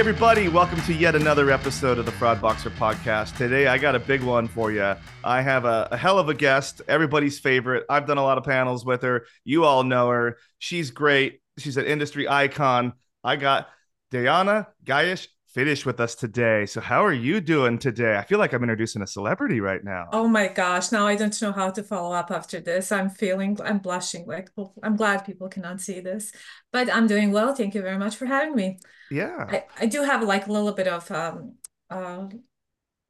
everybody, welcome to yet another episode of the Fraud Boxer podcast. Today, I got a big one for you. I have a, a, hell of a guest, everybody's favorite. I've done a lot of panels with her. You all know her. She's great. She's an industry icon. I got Diana Gayish Finish with us today. So, how are you doing today? I feel like I'm introducing a celebrity right now. Oh my gosh. Now I don't know how to follow up after this. I'm feeling, I'm blushing. Like, I'm glad people cannot see this, but I'm doing well. Thank you very much for having me. Yeah. I, I do have like a little bit of, um, uh,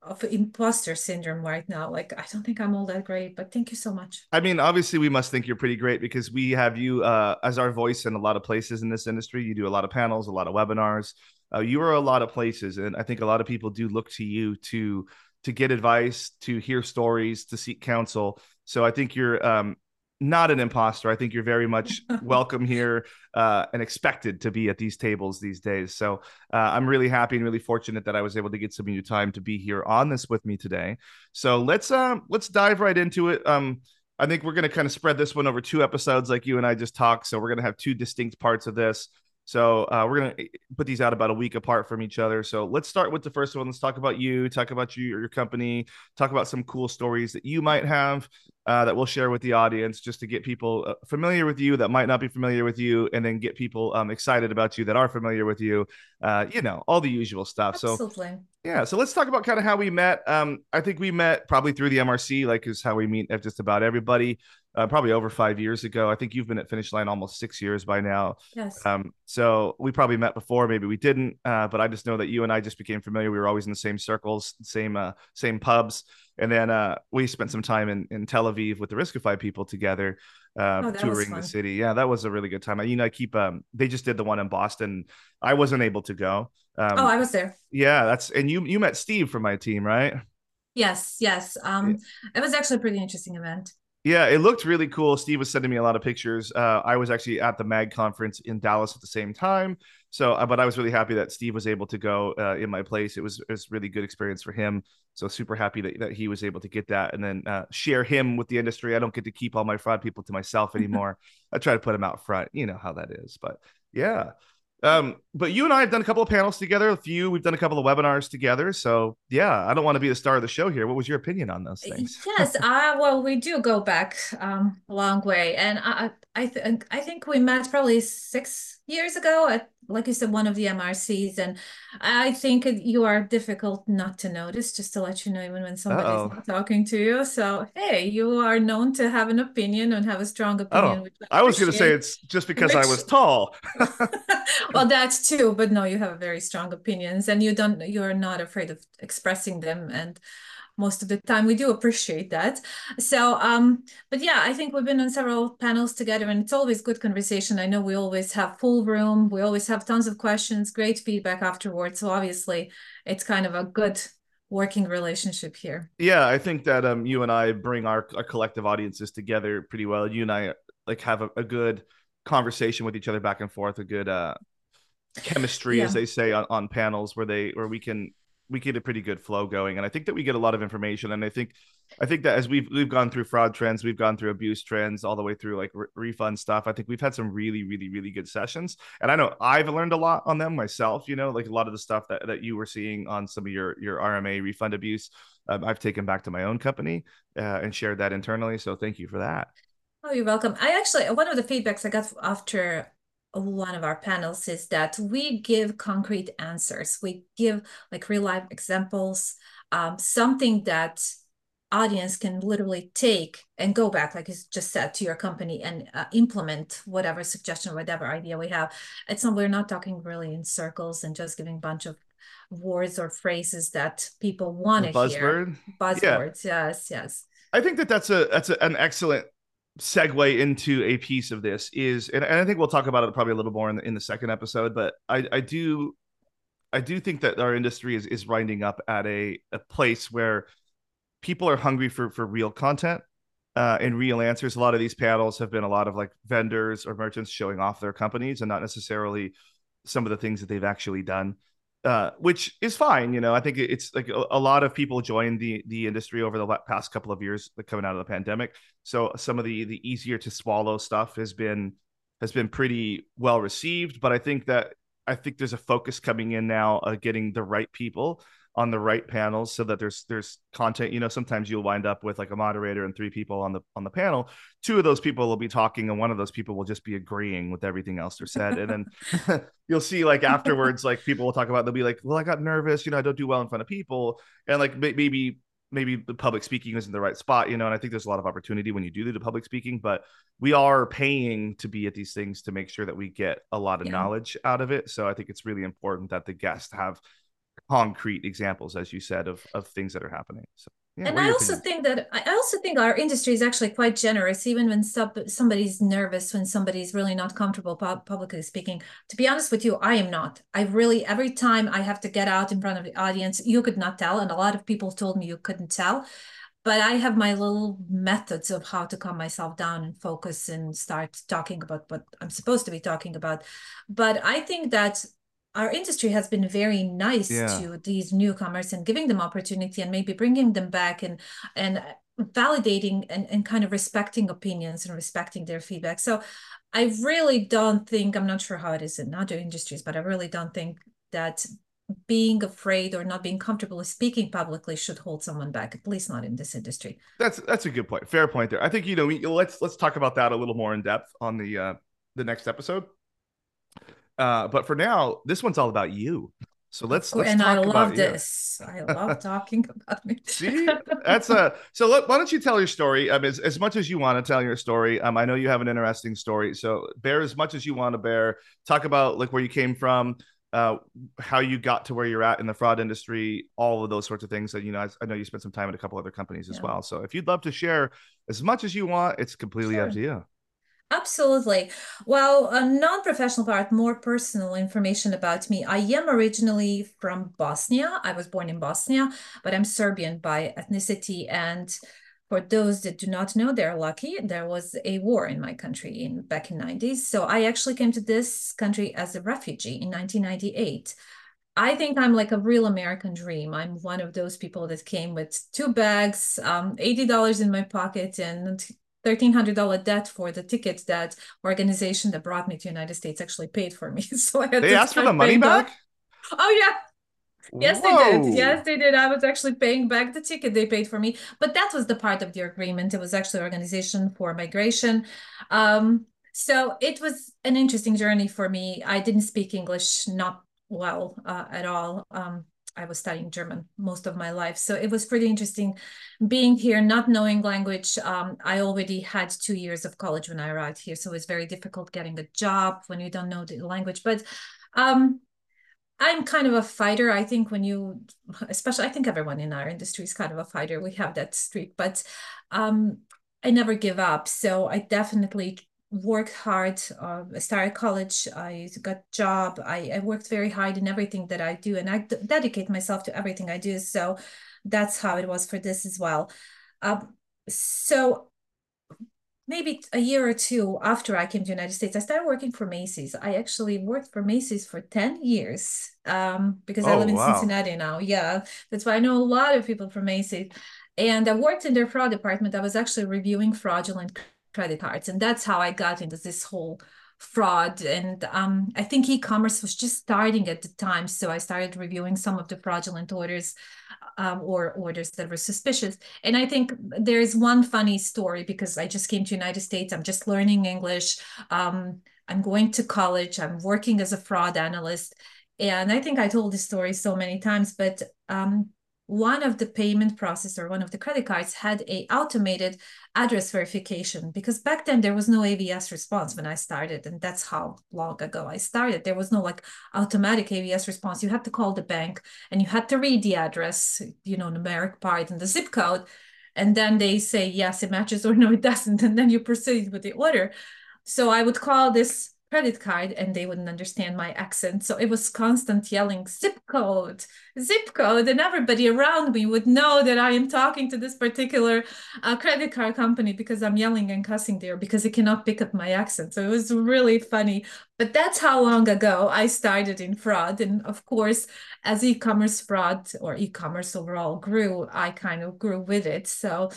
of imposter syndrome right now. Like, I don't think I'm all that great, but thank you so much. I mean, obviously, we must think you're pretty great because we have you uh, as our voice in a lot of places in this industry. You do a lot of panels, a lot of webinars uh, you are a lot of places and i think a lot of people do look to you to to get advice to hear stories to seek counsel so i think you're um, not an imposter i think you're very much welcome here uh, and expected to be at these tables these days so uh, i'm really happy and really fortunate that i was able to get some of your time to be here on this with me today so let's um let's dive right into it um I think we're going to kind of spread this one over two episodes, like you and I just talked. So we're going to have two distinct parts of this. So uh, we're gonna put these out about a week apart from each other. So let's start with the first one. Let's talk about you, talk about you, or your company, talk about some cool stories that you might have uh, that we'll share with the audience, just to get people uh, familiar with you that might not be familiar with you, and then get people um, excited about you that are familiar with you. Uh, you know, all the usual stuff. Absolutely. So yeah, so let's talk about kind of how we met. Um, I think we met probably through the MRC, like is how we meet at just about everybody uh, probably over five years ago. I think you've been at Finish Line almost six years by now. Yes. Um, so we probably met before, maybe we didn't, uh, but I just know that you and I just became familiar. We were always in the same circles, same uh, same pubs, and then uh, we spent some time in, in Tel Aviv with the Riskified people together, uh, oh, touring the city. Yeah, that was a really good time. I, you know, I keep um, they just did the one in Boston. I wasn't able to go. Um, oh, I was there. Yeah, that's and you you met Steve from my team, right? Yes, yes. Um, yeah. it was actually a pretty interesting event. Yeah, it looked really cool. Steve was sending me a lot of pictures. Uh, I was actually at the MAG conference in Dallas at the same time. So, uh, but I was really happy that Steve was able to go uh, in my place. It was it was really good experience for him. So super happy that, that he was able to get that and then uh, share him with the industry. I don't get to keep all my fraud people to myself anymore. I try to put them out front. You know how that is. But yeah, um, but you and I have done a couple of panels together, a few. We've done a couple of webinars together. So yeah, I don't want to be the star of the show here. What was your opinion on those things? Yes, uh, well, we do go back um, a long way, and I I think I think we met probably six years ago at like you said, one of the MRCs. And I think you are difficult not to notice, just to let you know, even when somebody's not talking to you. So, hey, you are known to have an opinion and have a strong opinion. Oh, I, I was going to say it's just because which... I was tall. well, that's too, but no, you have very strong opinions and you don't, you're not afraid of expressing them. And most of the time. We do appreciate that. So um but yeah i think we've been on several panels together and it's always good conversation. I know we always have full room. We always have tons of questions great feedback afterwards. So obviously it's kind of a good working relationship here. Yeah i think that um you and i bring our, our collective audiences together pretty well. You and i like have a, a good conversation with each other back and forth a good uh chemistry yeah. as they say on, on panels where they where we can we get a pretty good flow going and i think that we get a lot of information and i think i think that as we've we've gone through fraud trends we've gone through abuse trends all the way through like re- refund stuff i think we've had some really really really good sessions and i know i've learned a lot on them myself you know like a lot of the stuff that, that you were seeing on some of your your rma refund abuse um, i've taken back to my own company uh, and shared that internally so thank you for that Oh, you're welcome. I actually, one of the feedbacks I got after one of our panels is that we give concrete answers. We give like real life examples, um, something that audience can literally take and go back, like you just said, to your company and uh, implement whatever suggestion, whatever idea we have. It's not, we're not talking really in circles and just giving a bunch of words or phrases that people want to hear. Buzzwords. Yeah. Yes, yes. I think that that's a that's a, an excellent segue into a piece of this is, and, and I think we'll talk about it probably a little more in the, in the second episode, but I, I do, I do think that our industry is, is winding up at a, a place where people are hungry for, for real content uh, and real answers. A lot of these panels have been a lot of like vendors or merchants showing off their companies and not necessarily some of the things that they've actually done uh, which is fine. You know, I think it's like a, a, lot of people joined the the industry over the past couple of years, like coming out of the pandemic. So some of the the easier to swallow stuff has been has been pretty well received. But I think that I think there's a focus coming in now, uh, getting the right people on the right panels so that there's there's content. You know sometimes you'll wind up with like a moderator and three people on the on the panel. Two of those people will be talking and one of those people will just be agreeing with everything else they're said. And then you'll see like afterwards like people will talk about they'll be like well i got nervous. You know i don't do well in front of people. And like maybe maybe the public speaking isn't the right spot, you know, and I think there's a lot of opportunity when you do the public speaking, but we are paying to be at these things to make sure that we get a lot of yeah. knowledge out of it. So I think it's really important that the guests have concrete examples, as you said, of of things that are happening. So yeah, and I also think that I also think our industry is actually quite generous, even when sub, somebody's nervous, when somebody's really not comfortable pu- publicly speaking. To be honest with you, I am not. I really every time I have to get out in front of the audience, you could not tell, and a lot of people told me you couldn't tell. But I have my little methods of how to calm myself down and focus and start talking about what I'm supposed to be talking about. But I think that our industry has been very nice yeah. to these newcomers and giving them opportunity and maybe bringing them back and and validating and, and kind of respecting opinions and respecting their feedback. So i really don't think i'm not sure how it is in other industries but i really don't think that being afraid or not being comfortable speaking publicly should hold someone back at least not in this industry. That's that's a good point fair point there. I think you know we, let's let's talk about that a little more in depth on the uh the next episode uh, but for now, this one's all about you. So let's, let's and I love this. I love talking about me. See, that's a so. Let, why don't you tell your story? Um, as, as much as you want to tell your story. Um, I know you have an interesting story. So bear as much as you want to bear. Talk about like where you came from, uh, how you got to where you're at in the fraud industry, all of those sorts of things. That you know, I, I know you spent some time at a couple other companies as yeah. well. So if you'd love to share as much as you want, it's completely sure. up to you. Absolutely. Well, a non professional part, more personal information about me. I am originally from Bosnia. I was born in Bosnia, but I'm Serbian by ethnicity. And for those that do not know, they're lucky. There was a war in my country in back in 90s. So I actually came to this country as a refugee in 1998. I think I'm like a real American dream. I'm one of those people that came with two bags, um, $80 in my pocket, and $1,300 debt for the ticket that organization that brought me to United States actually paid for me. So I had they asked for the money back? back? Oh yeah. Yes, Whoa. they did. Yes, they did. I was actually paying back the ticket they paid for me. But that was the part of the agreement. It was actually organization for migration. Um, so it was an interesting journey for me. I didn't speak English, not well uh, at all. Um, I was studying German most of my life. So it was pretty interesting being here, not knowing language. Um, I already had two years of college when I arrived here. So it's very difficult getting a job when you don't know the language. But um, I'm kind of a fighter. I think when you, especially, I think everyone in our industry is kind of a fighter. We have that streak, but um, I never give up. So I definitely worked hard. Uh, I started college. I got job. I, I worked very hard in everything that I do, and I dedicate myself to everything I do. So that's how it was for this as well. Um, so maybe a year or two after I came to the United States, I started working for Macy's. I actually worked for Macy's for 10 years um, because oh, I live in wow. Cincinnati now. Yeah, that's why I know a lot of people from Macy's. And I worked in their fraud department. I was actually reviewing fraudulent credit cards. And that's how I got into this whole fraud. And um, I think e-commerce was just starting at the time. So I started reviewing some of the fraudulent orders um, or orders that were suspicious. And I think there's one funny story because I just came to United States. I'm just learning English. Um, I'm going to college. I'm working as a fraud analyst. And I think I told this story so many times, but um, one of the payment processor, one of the credit cards had a automated address verification because back then there was no AVS response when I started. And that's how long ago I started. There was no like automatic AVS response. You had to call the bank and you had to read the address, you know, numeric part and the zip code. And then they say, yes, it matches or no, it doesn't. And then you proceed with the order. So I would call this credit card and they wouldn't understand my accent. So it was constant yelling, zip code, zip code. And everybody around me would know that I am talking to this particular uh, credit card company because I'm yelling and cussing there because it cannot pick up my accent. So it was really funny. But that's how long ago I started in fraud. And of course, as e commerce fraud or e commerce overall grew, I kind of grew with it. So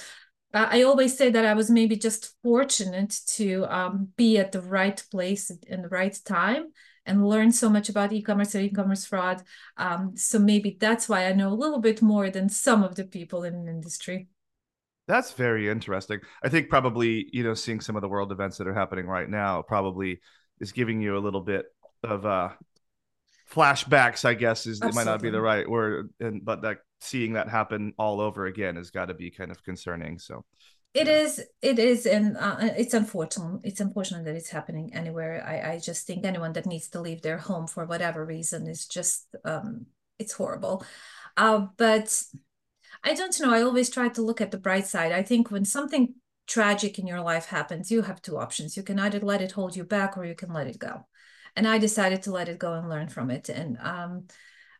I always say that I was maybe just fortunate to um, be at the right place in the right time and learn so much about e-commerce and e-commerce fraud. Um, so maybe that's why I know a little bit more than some of the people in the industry. That's very interesting. I think probably, you know, seeing some of the world events that are happening right now probably is giving you a little bit of uh flashbacks, I guess is Absolutely. it might not be the right word, and but that seeing that happen all over again has got to be kind of concerning. So it yeah. is, it is, and uh, it's unfortunate. It's unfortunate that it's happening anywhere. I, I just think anyone that needs to leave their home for whatever reason is just, um, it's horrible. Uh, but I don't know. I always try to look at the bright side. I think when something tragic in your life happens, you have two options. You can either let it hold you back or you can let it go. And I decided to let it go and learn from it. And um,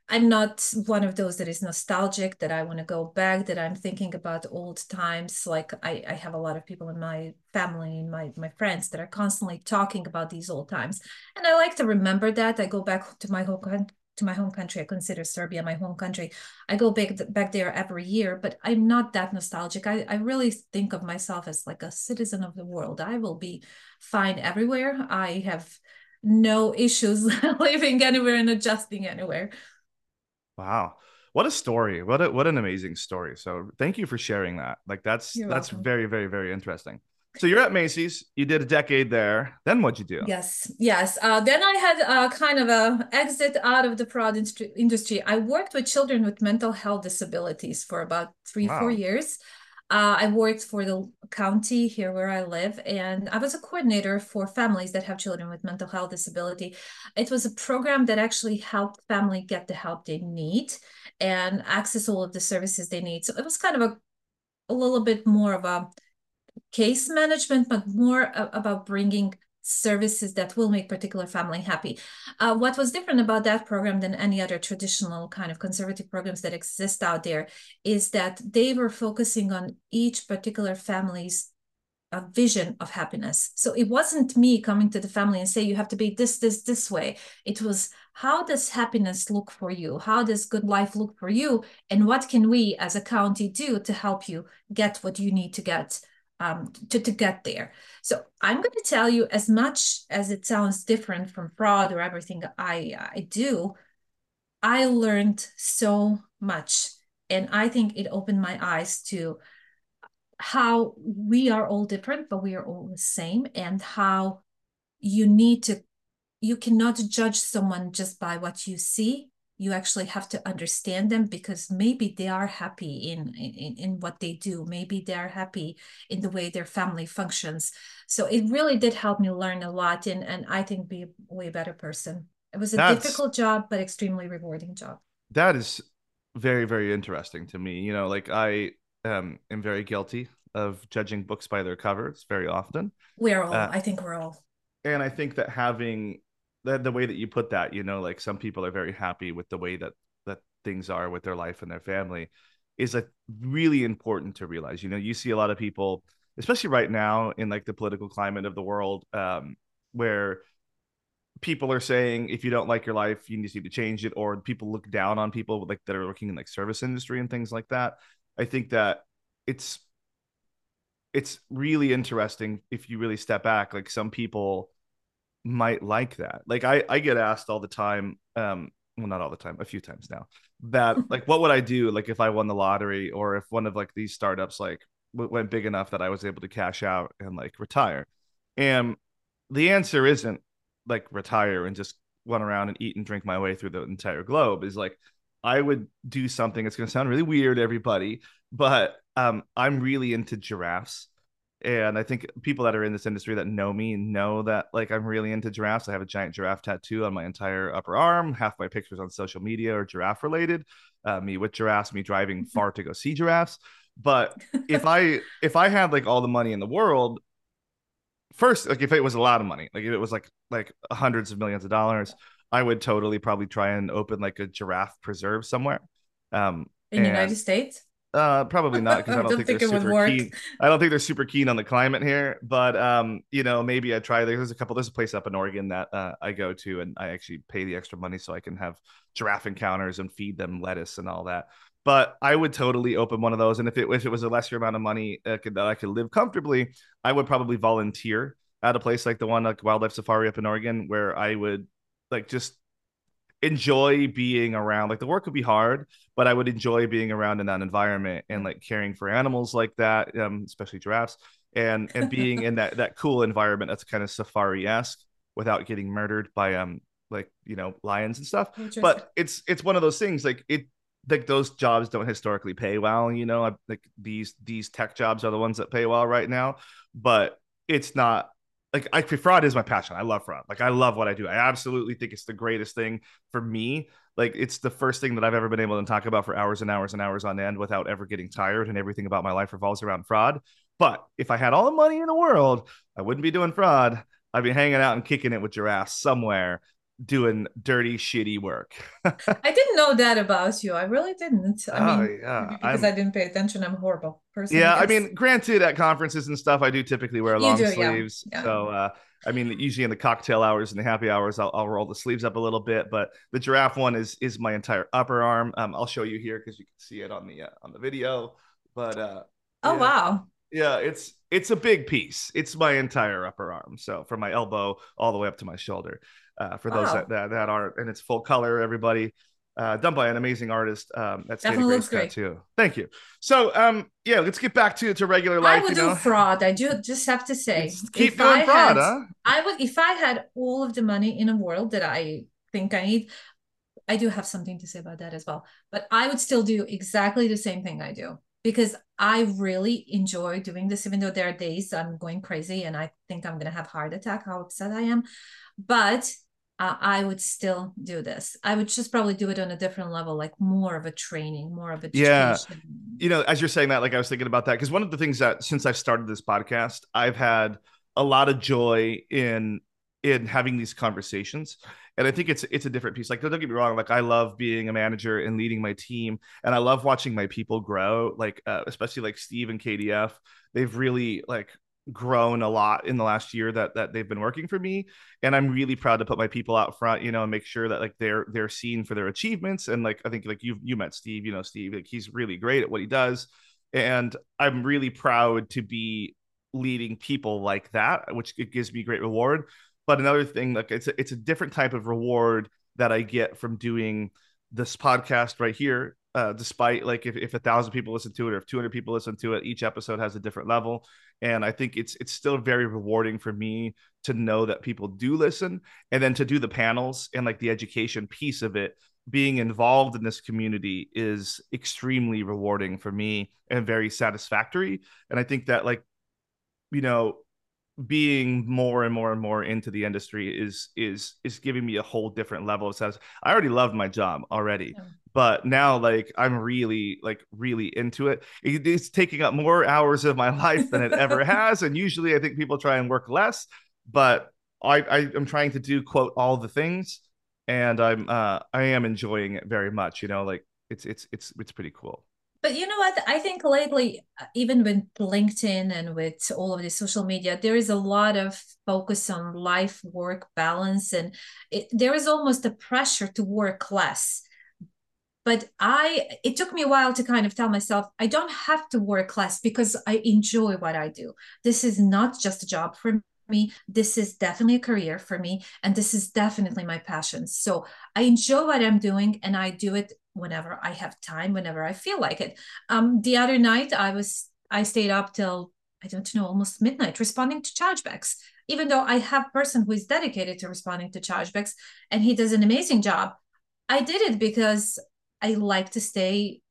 I'm not one of those that is nostalgic, that I want to go back, that I'm thinking about old times. Like I, I have a lot of people in my family and my, my friends that are constantly talking about these old times. And I like to remember that. I go back to my home to my home country. I consider Serbia my home country. I go back back there every year, but I'm not that nostalgic. I, I really think of myself as like a citizen of the world. I will be fine everywhere. I have no issues living anywhere and adjusting anywhere. Wow. What a story. What a, what an amazing story. So thank you for sharing that. Like that's You're that's welcome. very very very interesting. So you're at Macy's. You did a decade there. Then what'd you do? Yes, yes. Uh, then I had a kind of a exit out of the fraud industry. I worked with children with mental health disabilities for about three, wow. four years. Uh, I worked for the county here where I live, and I was a coordinator for families that have children with mental health disability. It was a program that actually helped family get the help they need and access all of the services they need. So it was kind of a a little bit more of a case management, but more about bringing services that will make particular family happy. Uh, what was different about that program than any other traditional kind of conservative programs that exist out there is that they were focusing on each particular family's uh, vision of happiness. So it wasn't me coming to the family and say you have to be this, this, this way. It was how does happiness look for you? How does good life look for you? And what can we as a county do to help you get what you need to get um, to, to get there. So I'm going to tell you as much as it sounds different from fraud or everything I, I do, I learned so much. And I think it opened my eyes to how we are all different, but we are all the same, and how you need to, you cannot judge someone just by what you see you actually have to understand them because maybe they are happy in, in in what they do. Maybe they are happy in the way their family functions. So it really did help me learn a lot and and i think be a way better person. It was a That's, difficult job but extremely rewarding job. That is very very interesting to me. You know like i um, am very guilty of judging books by their covers very often. We're all uh, i think we're all. and i think that having the, the way that you put that, you know, like some people are very happy with the way that that things are with their life and their family is like really important to realize. You know, you see a lot of people, especially right now in like the political climate of the world, um, where people are saying if you don't like your life, you need to change it, or people look down on people like that are working in like service industry and things like that. I think that it's it's really interesting if you really step back. Like some people might like that. Like I I get asked all the time, um, well not all the time, a few times now, that like what would I do like if I won the lottery or if one of like these startups like w- went big enough that I was able to cash out and like retire. And the answer isn't like retire and just run around and eat and drink my way through the entire globe is like I would do something. It's going to sound really weird, everybody, but um, I'm really into giraffes and I think people that are in this industry that know me know that like I'm really into giraffes. I have a giant giraffe tattoo on my entire upper arm. Half my pictures on social media are giraffe related. Uh, me with giraffes, me driving far to go see giraffes. But if I if I had like all the money in the world, first like if it was a lot of money, like if it was like like hundreds of millions of dollars, I would totally probably try and open like a giraffe preserve somewhere. Um, in the United States uh, probably not because I don't, don't think, think, they're super keen. I don't think they're super keen on the climate here. But um, you know, maybe I try. There's a couple. There's a place up in Oregon that uh, I go to, and I actually pay the extra money so I can have giraffe encounters and feed them lettuce and all that. But I would totally open one of those, and if it if it was a lesser amount of money uh, could, that I could live comfortably, I would probably volunteer at a place like the one like Wildlife Safari up in Oregon, where I would like just enjoy being around like the work would be hard but i would enjoy being around in that environment and like caring for animals like that um, especially giraffes and and being in that that cool environment that's kind of safari-esque without getting murdered by um like you know lions and stuff. But it's it's one of those things like it like those jobs don't historically pay well you know? I, like these these tech jobs are the ones that pay well right now but it's not like I fraud is my passion. I love fraud. Like I love what I do. I absolutely think it's the greatest thing for me. Like it's the first thing that I've ever been able to talk about for hours and hours and hours on end without ever getting tired. And everything about my life revolves around fraud. But if I had all the money in the world, I wouldn't be doing fraud. I'd be hanging out and kicking it with your ass somewhere doing dirty, shitty work. I didn't know that about you. I really didn't. I oh, mean, yeah. because I'm, I did not pay attention. I'm horrible person. Yeah, I mean, granted, at conferences and stuff, I do typically wear long do, sleeves. Yeah. Yeah. So, uh, I mean, usually in the cocktail hours and the happy hours, I'll, I'll, roll the sleeves up a little bit. But the giraffe one is is my entire upper arm. Um, I'll show you here because you can see it on the uh, on the video. But uh, oh wow, yeah, it's it's a big piece. It's my entire upper arm, so from my elbow all the way up to my shoulder uh, for those that, that, that aren't, and it's full color. Everybody, uh, done by an amazing artist. Um, that's definitely looks great too. Thank you. So, um, yeah, let's get back to to regular life. I would you know? do fraud. I do just have to say, keep doing I fraud. Had, huh? I would if I had all of the money in a world that I think I need. I do have something to say about that as well, but I would still do exactly the same thing I do because I really enjoy doing this, even though there are days I'm going crazy and I think I'm going to have heart attack, how upset I am. But uh, I would still do this. I would just probably do it on a different level, like more of a training, more of a yeah. You know, as you're saying that, like I was thinking about that because one of the things that since I've started this podcast, I've had a lot of joy in in having these conversations and i think it's it's a different piece like don't get me wrong like i love being a manager and leading my team and i love watching my people grow like uh, especially like steve and kdf they've really like grown a lot in the last year that that they've been working for me. And i'm really proud to put my people out front you know and make sure that like they're they're seen for their achievements. And like i think like you you met steve you know steve like he's really great at what he does. And i'm really proud to be leading people like that which it gives me great reward. But another thing like it's a, it's a different type of reward that i get from doing this podcast right here uh, despite like if, if a thousand people listen to it or if 200 people listen to it each episode has a different level and i think it's it's still very rewarding for me to know that people do listen and then to do the panels and like the education piece of it being involved in this community is extremely rewarding for me and very satisfactory and i think that like you know being more and more and more into the industry is is is giving me a whole different level of satisfaction. I already love my job already, yeah. But now like I'm really like really into it. It's taking up more hours of my life than it ever has, and usually I think people try and work less, but I, I am trying to do quote all the things, and I'm uh I am enjoying it very much. You know, like it's it's it's it's pretty cool. But you know what? I think lately, even with LinkedIn and with all of the social media, there is a lot of focus on life work balance, and it, there is almost a pressure to work less. But I, it took me a while to kind of tell myself, I don't have to work less because I enjoy what I do. This is not just a job for me. This is definitely a career for me. And this is definitely my passion. So I enjoy what I'm doing and I do it whenever I have time, whenever I feel like it. Um, the other night I was I stayed up till I don't know almost midnight responding to chargebacks. Even though I have a person who is dedicated to responding to chargebacks and he does an amazing job, I did it because I like to stay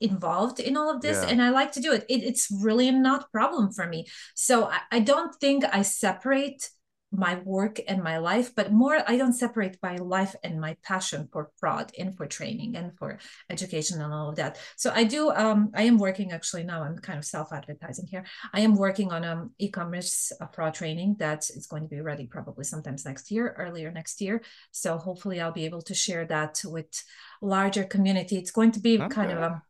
involved in all of this yeah. and I like to do it. it. It's really not a problem for me. So I, I don't think I separate my work and my life, but more I don't separate my life and my passion for fraud and for training and for education and all of that. So I do um I am working actually now I'm kind of self-advertising here. I am working on um e-commerce uh, fraud training that is going to be ready probably sometimes next year, earlier next year. So hopefully I'll be able to share that with larger community. It's going to be okay. kind of a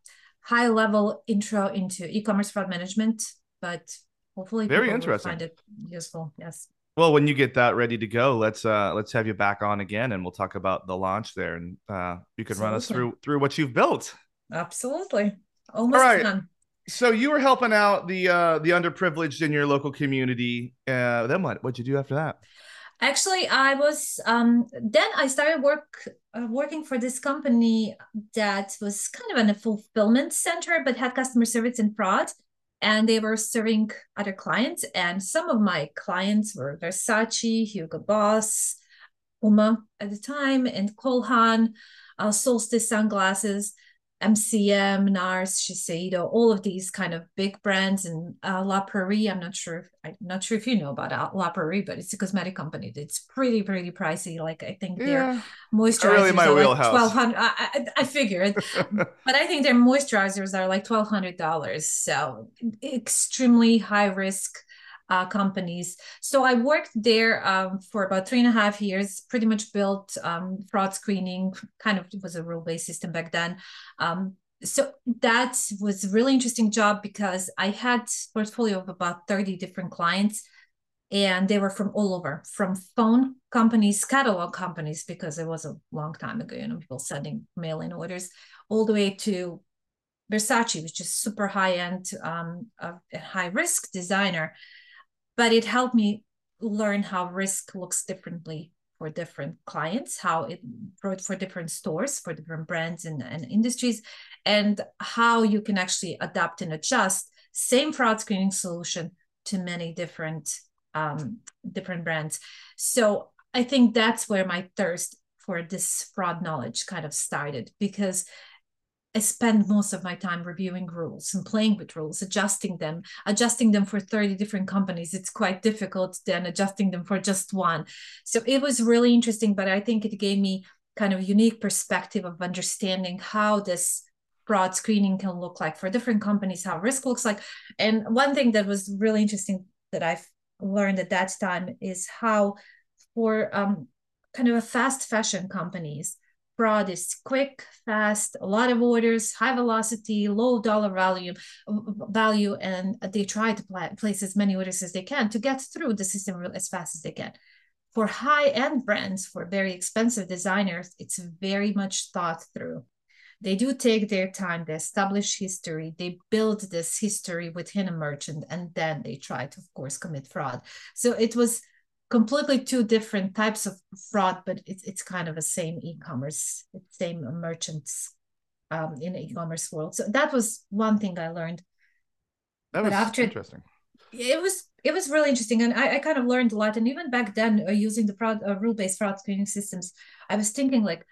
high level intro into e-commerce fraud management, but hopefully very interesting. find it useful. Yes. Well, when you get that ready to go, let's uh let's have you back on again, and we'll talk about the launch there, and uh you can Absolutely. run us through through what you've built. Absolutely, almost All right. done. So you were helping out the uh the underprivileged in your local community. Uh, then what? What'd you do after that? Actually, I was um, then I started work uh, working for this company that was kind of in a fulfillment center, but had customer service and fraud, and they were serving other clients. And some of my clients were Versace, Hugo Boss, Puma at the time, and Cole Haan, uh, Solstice sunglasses. MCM, NARS, Shiseido, all of these kind of big brands, and uh, La Prairie. I'm not sure. If, I'm not sure if you know about uh, La Prairie, but it's a cosmetic company. It's pretty, pretty pricey. Like I think yeah. their moisturizers really my are wheelhouse. like twelve hundred. I, I, I figured, but I think their moisturizers are like twelve hundred dollars. So extremely high risk uh, companies. So I worked there um, for about three and a half years, pretty much built um, fraud screening, kind of was a rule based system back then. Um, so that was a really interesting job because I had portfolio of about 30 different clients and they were from all over, from phone companies, catalog companies, because it was a long time ago, you know, people sending mail-in orders, all the way to Versace, which is super high-end, um, uh, high risk designer but it helped me learn how risk looks differently for different clients, how it for, for different stores, for different brands and, and industries, and how you can actually adapt and adjust same fraud screening solution to many different um, different brands. So I think that's where my thirst for this fraud knowledge kind of started because I spend most of my time reviewing rules and playing with rules, adjusting them, adjusting them for 30 different companies. It's quite difficult than adjusting them for just one. So it was really interesting, but I think it gave me kind of unique perspective of understanding how this fraud screening can look like for different companies, how risk looks like. And one thing that was really interesting that I've learned at that time is how for um, kind of a fast fashion companies, fraud is quick, fast, a lot of orders, high velocity, low dollar value, value, and they try to place as many orders as they can to get through the system as fast as they can. For high-end brands, for very expensive designers, it's very much thought through. They do take their time, they establish history, they build this history within a merchant, and then they try to, of course, commit fraud. So it was completely two different types of fraud, but it's it's kind of the same e-commerce, same merchants um, in the e-commerce world. So that was one thing I learned. That was after, interesting. It was it was really interesting, and I, I kind of learned a lot. And even back then, uh, using the fraud uh, rule-based fraud screening systems, I was thinking like,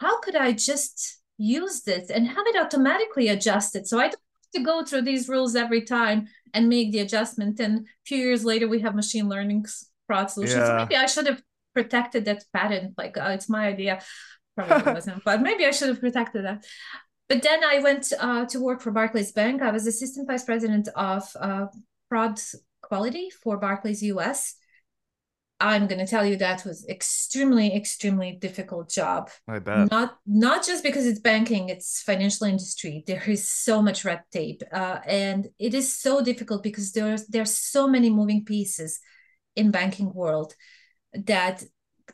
how could I just use this and have it automatically adjusted so I don't have to go through these rules every time and make the adjustment. And a few years later, we have machine learning fraud solutions. Yeah. So maybe I should have protected that patent. Like, uh, it's my idea. Probably wasn't, but maybe I should have protected that. But then I went uh, to work for Barclays Bank. I was assistant vice president of uh, fraud quality for Barclays US. I'm going to tell you that was extremely, extremely difficult job. I bet. Not not just because it's banking, it's financial industry. There is so much red tape, uh, and it is so difficult because there's there's so many moving pieces in banking world that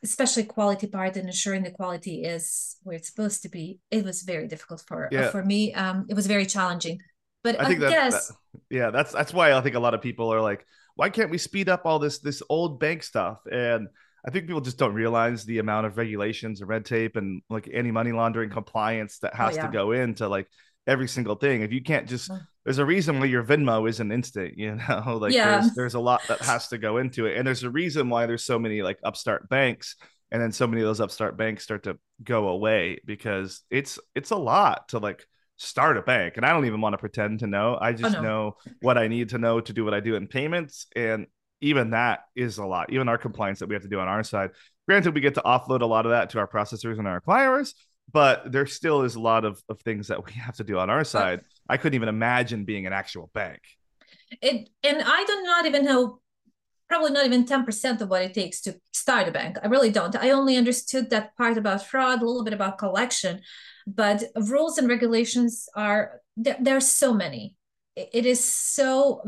especially quality part and ensuring the quality is where it's supposed to be it was very difficult for yeah. uh, for me um it was very challenging but i, think I guess that, yeah that's that's why i think a lot of people are like why can't we speed up all this this old bank stuff and i think people just don't realize the amount of regulations and red tape and like any money laundering compliance that oh, has oh, yeah. to go into like every single thing if you can't just there's a reason why your Venmo is an instant, you know, like yeah. there's, there's a lot that has to go into it. And there's a reason why there's so many like upstart banks and then so many of those upstart banks start to go away because it's, it's a lot to like start a bank. And I don't even want to pretend to know. I oh, just oh, no. know what I need to know to do what I do in payments. And even that is a lot, even our compliance that we have to do on our side. Granted, we get to offload a lot of that to our processors and our acquirers, but there still is a lot of, of things that we have to do on our uh, side. I couldn't even imagine being an actual bank. It and I do not even know probably not even 10% of what it takes to start a bank. I really don't. I only understood that part about fraud, a little bit about collection, but rules and regulations are there, there are so many. It is so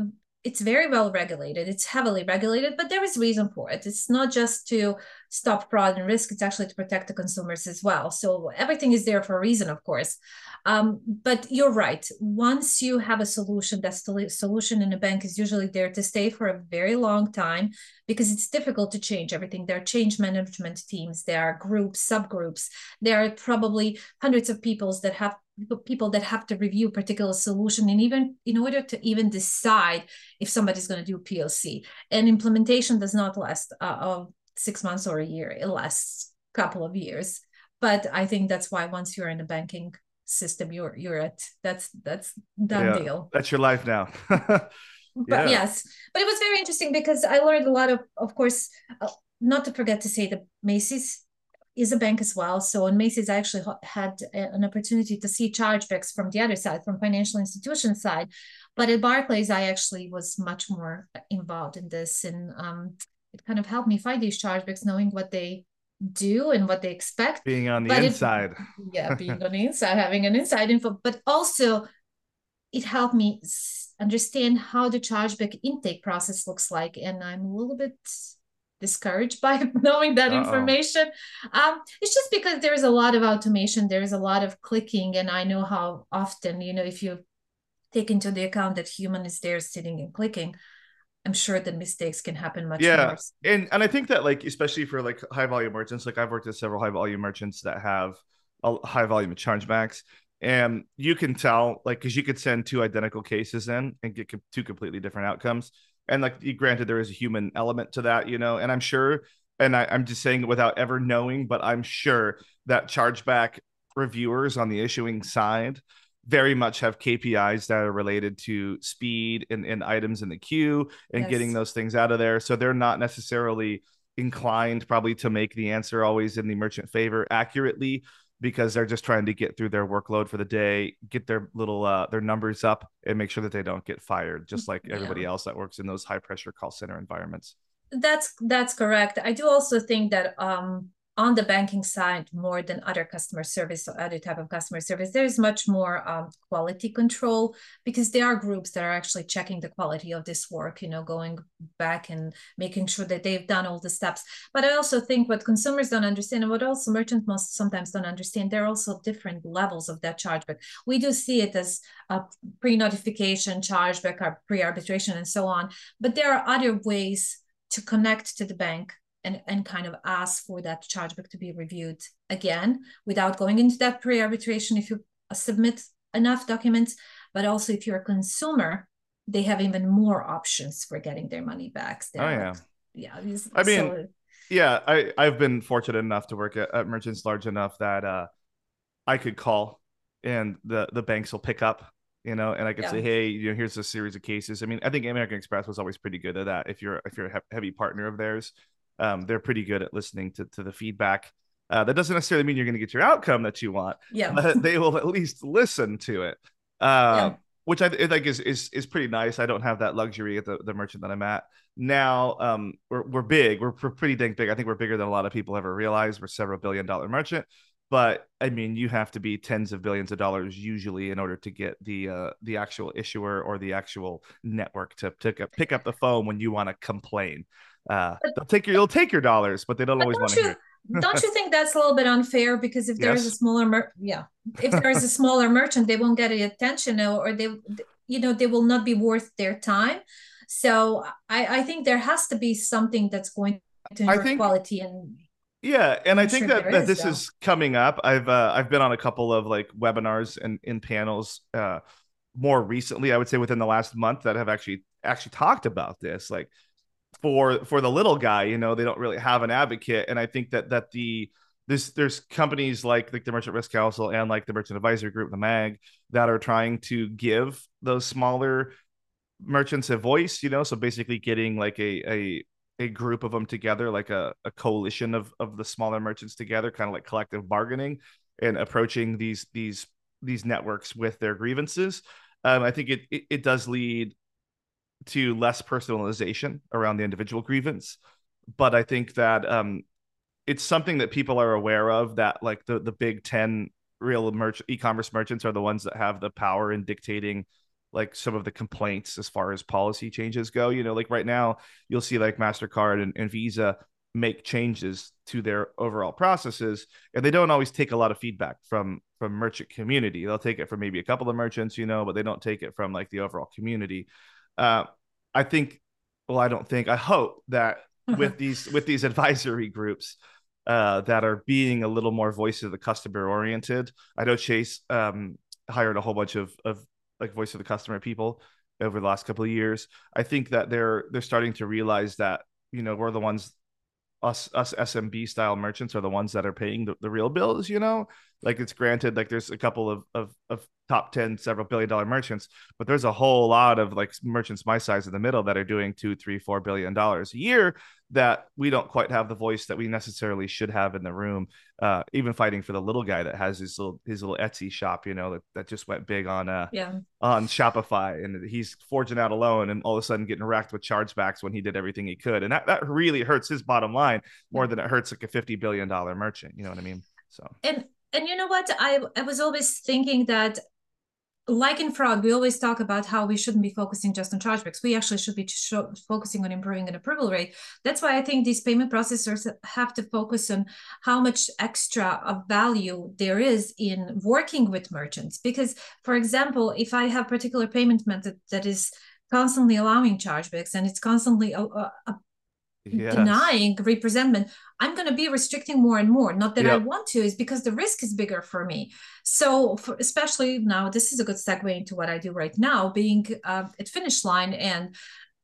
it's very well regulated it's heavily regulated but there is reason for it. It's not just to stop fraud and risk it's actually to protect the consumers as well. So everything is there for a reason of course. Um, but you're right once you have a solution that solution in a bank is usually there to stay for a very long time because it's difficult to change everything. There are change management teams there are groups subgroups. There are probably hundreds of people that have people that have to review a particular solution and even in order to even decide if somebody's going to do POC. And implementation does not last uh, six months or a year; it lasts a couple of years. But I think that's why once you're in the banking system, you're you're at that's that's done yeah, deal. That's your life now. but yeah. yes, but it was very interesting because I learned a lot of, of course, uh, not to forget to say the Macy's is a bank as well. So on Macy's, I actually had an opportunity to see chargebacks from the other side, from financial institution side. But at Barclays, I actually was much more involved in this, and um, it kind of helped me find these chargebacks, knowing what they do and what they expect. Being on the but inside. It, yeah, being on the inside, having an inside info, but also it helped me understand how the chargeback intake process looks like. And I'm a little bit discouraged by knowing that Uh-oh. information. Um, it's just because there's a lot of automation, there's a lot of clicking, and I know how often, you know, if you take into the account that human is there sitting and clicking, I'm sure that mistakes can happen much yeah. more. And and I think that like especially for like high volume merchants, like I've worked with several high volume merchants that have a high volume of chargebacks. And you can tell, like, because you could send two identical cases in and get two completely different outcomes and like granted there is a human element to that you know and i'm sure and I, i'm just saying it without ever knowing but i'm sure that chargeback reviewers on the issuing side very much have KPIs that are related to speed and, and items in the queue and yes. getting those things out of there. So they're not necessarily inclined probably to make the answer always in the merchant favor accurately because they're just trying to get through their workload for the day, get their little uh, their numbers up, and make sure that they don't get fired, just like everybody else that works in those high pressure call center environments. That's that's correct. I do also think that um, on the banking side more than other customer service or other type of customer service there is much more um, quality control because there are groups that are actually checking the quality of this work you know going back and making sure that they've done all the steps. But i also think what consumers don't understand and what also merchants most sometimes don't understand there are also different levels of that chargeback. We do see it as a pre-notification chargeback or pre-arbitration and so on but there are other ways to connect to the bank and, and kind of ask for that chargeback to be reviewed again without going into that pre-arbitration if you submit enough documents but also if you're a consumer they have even more options for getting their money back oh yeah yeah i mean so, yeah i i've been fortunate enough to work at, at merchants large enough that uh i could call and the the banks will pick up you know, and I could yeah. say, hey, you know, here's a series of cases. I mean, I think American Express was always pretty good at that. If you're if you're a heavy partner of theirs, um, they're pretty good at listening to, to the feedback. Uh, that doesn't necessarily mean you're going to get your outcome that you want. Yeah. But they will at least listen to it. Uh, yeah. Which I, think is, is is pretty nice. I don't have that luxury at the, the merchant that I'm at now. Um, we're we're big. We're, we're pretty dang big. I think we're bigger than a lot of people ever realize. We're several billion dollar merchant, but I mean, you have to be tens of billions of dollars usually in order to get the uh, the actual issuer or the actual network to pick up pick up the phone when you want to complain. Uh, they'll take your they'll take your dollars, but they don't always want to hear. don't you think that's a little bit unfair? Because if there's yes. a smaller, mer- yeah, if there's a smaller merchant, they won't get any attention, or they, you know, they will not be worth their time. So I, I think there has to be something that's going to improve think, quality and. Yeah, and I'm i think sure that, that is, this though. is coming up. I've uh, I've been on a couple of like webinars and in panels uh, more recently. I would say within the last month that have actually actually talked about this. Like for for the little guy you know they don't really have an advocate. And i think that that the this there's companies like like the merchant risk council and like the merchant advisory group the mag that are trying to give those smaller merchants a voice you know so basically getting like a a a group of them together like a, a coalition of of the smaller merchants together kind of like collective bargaining and approaching these these these networks with their grievances. Um, i think it, it, it does lead to less personalization around the individual grievance. But I think that um, it's something that people are aware of that like the, the big 10 real merch e-commerce merchants are the ones that have the power in dictating like some of the complaints as far as policy changes go. You know, like right now, you'll see like MasterCard and, and Visa make changes to their overall processes and they don't always take a lot of feedback from from merchant community they'll take it from maybe a couple of merchants you know but they don't take it from like the overall community uh, i think well i don't think i hope that with these with these advisory groups uh, that are being a little more voice of the customer oriented i know chase um, hired a whole bunch of of like voice of the customer people over the last couple of years i think that they're they're starting to realize that you know we're the ones us us SMB style merchants are the ones that are paying the, the real bills, you know? Like it's granted, like there's a couple of, of of top 10 several billion dollar merchants but there's a whole lot of like merchants my size in the middle that are doing two three four billion dollars a year that we don't quite have the voice that we necessarily should have in the room uh, even fighting for the little guy that has his little his little etsy shop you know that, that just went big on uh yeah. on shopify and he's forging out alone and all of a sudden getting wrecked with chargebacks when he did everything he could and that, that really hurts his bottom line more than it hurts like a 50 billion dollar merchant you know what i mean? So. And and you know what i i was always thinking that like in fraud, we always talk about how we shouldn't be focusing just on chargebacks. We actually should be focusing on improving an approval rate. That's why I think these payment processors have to focus on how much extra of value there is in working with merchants. Because, for example, if I have particular payment method that is constantly allowing chargebacks and it's constantly a, a, yes. denying representment i'm going to be restricting more and more not that yep. i want to is because the risk is bigger for me so for, especially now this is a good segue into what i do right now being uh, at finish line and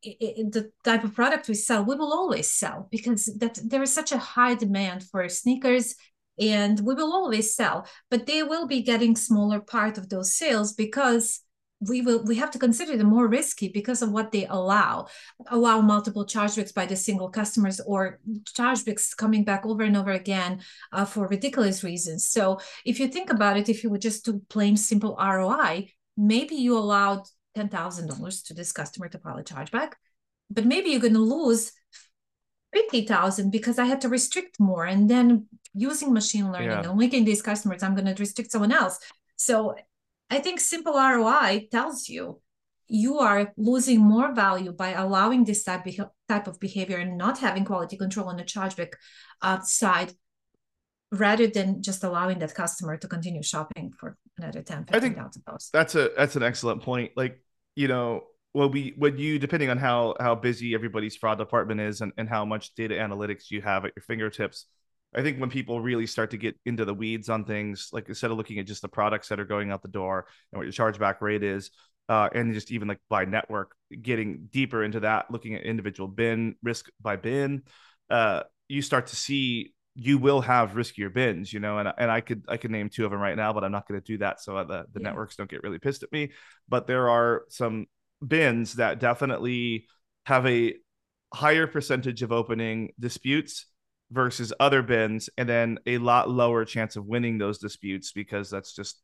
it, it, the type of product we sell we will always sell because that there is such a high demand for sneakers and we will always sell but they will be getting smaller part of those sales because we will we have to consider them more risky because of what they allow allow multiple chargebacks by the single customers or chargebacks coming back over and over again uh, for ridiculous reasons so if you think about it if you would just do plain simple roi maybe you allowed $10000 to this customer to file a chargeback but maybe you're going to lose 50,000 because I had to restrict more. And then using machine learning yeah. and linking these customers, I'm going to restrict someone else. So I think simple ROI tells you you are losing more value by allowing this type, type of behavior and not having quality control on the chargeback uh, side rather than just allowing that customer to continue shopping for another 10 15000 dollars. that's a that's an excellent point. Like you know well we when you depending on how how busy everybody's fraud department is and, and how much data analytics you have at your fingertips I think when people really start to get into the weeds on things, like instead of looking at just the products that are going out the door and what your chargeback rate is, uh, and just even like by network, getting deeper into that, looking at individual bin risk by bin, uh, you start to see you will have riskier bins, you know, and and I could I could name two of them right now, but I'm not going to do that so the the yeah. networks don't get really pissed at me. But there are some bins that definitely have a higher percentage of opening disputes versus other bins and then a lot lower chance of winning those disputes because that's just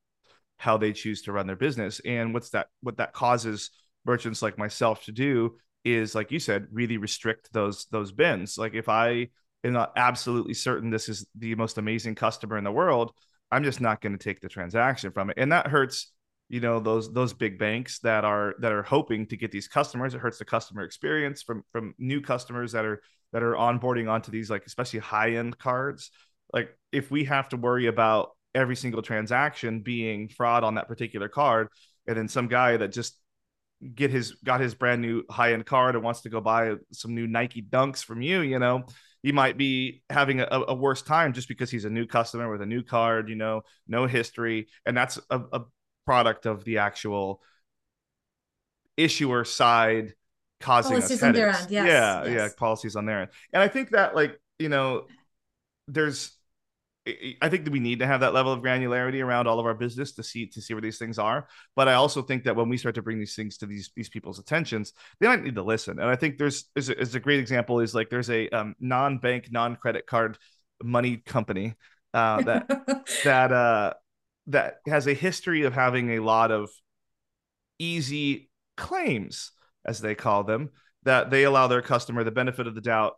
how they choose to run their business. And what's that what that causes merchants like myself to do is like you said really restrict those those bins. Like if i am not absolutely certain this is the most amazing customer in the world i'm just not going to take the transaction from it. And that hurts you know those those big banks that are that are hoping to get these customers. It hurts the customer experience from from new customers that are that are onboarding onto these like especially high end cards like if we have to worry about every single transaction being fraud on that particular card and then some guy that just get his got his brand new high end card and wants to go buy some new Nike Dunks from you, you know, he might be having a, a worse time just because he's a new customer with a new card, you know, no history, and that's a, a product of the actual issuer side causing policies us on their end. Yes. Yeah, yes. yeah, policies on their end. And I think that like, you know, there's I think that we need to have that level of granularity around all of our business to see to see where these things are. But I also think that when we start to bring these things to these these people's attentions, they might need to listen. And I think there's is a, is a great example is like there's a um, non-bank, non-credit card money company uh, that that uh, that has a history of having a lot of easy claims as they call them, that they allow their customer the benefit of the doubt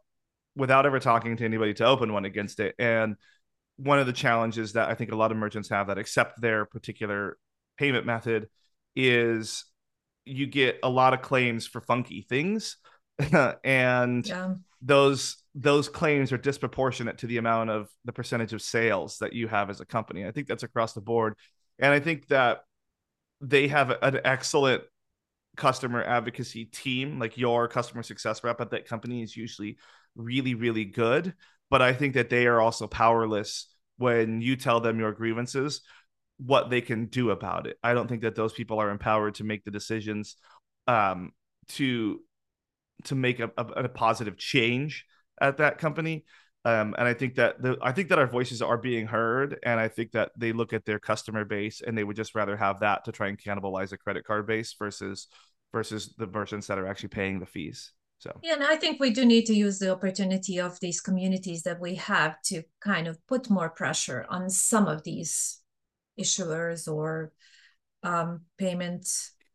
without ever talking to anybody to open one against it. And one of the challenges that I think a lot of merchants have that accept their particular payment method is you get a lot of claims for funky things and Yeah. those those claims are disproportionate to the amount of the percentage of sales that you have as a company. I think that's across the board. And I think that they have an excellent customer advocacy team. Like your customer success rep at that company is usually really, really good. But I think that they are also powerless when you tell them your grievances, what they can do about it. I don't think that those people are empowered to make the decisions um, to to make a, a, a positive change at that company. Um, and I think that the I think that our voices are being heard, and I think that they look at their customer base and they would just rather have that to try and cannibalize a credit card base versus versus the merchants that are actually paying the fees. So yeah, and I think we do need to use the opportunity of these communities that we have to kind of put more pressure on some of these issuers or um, payment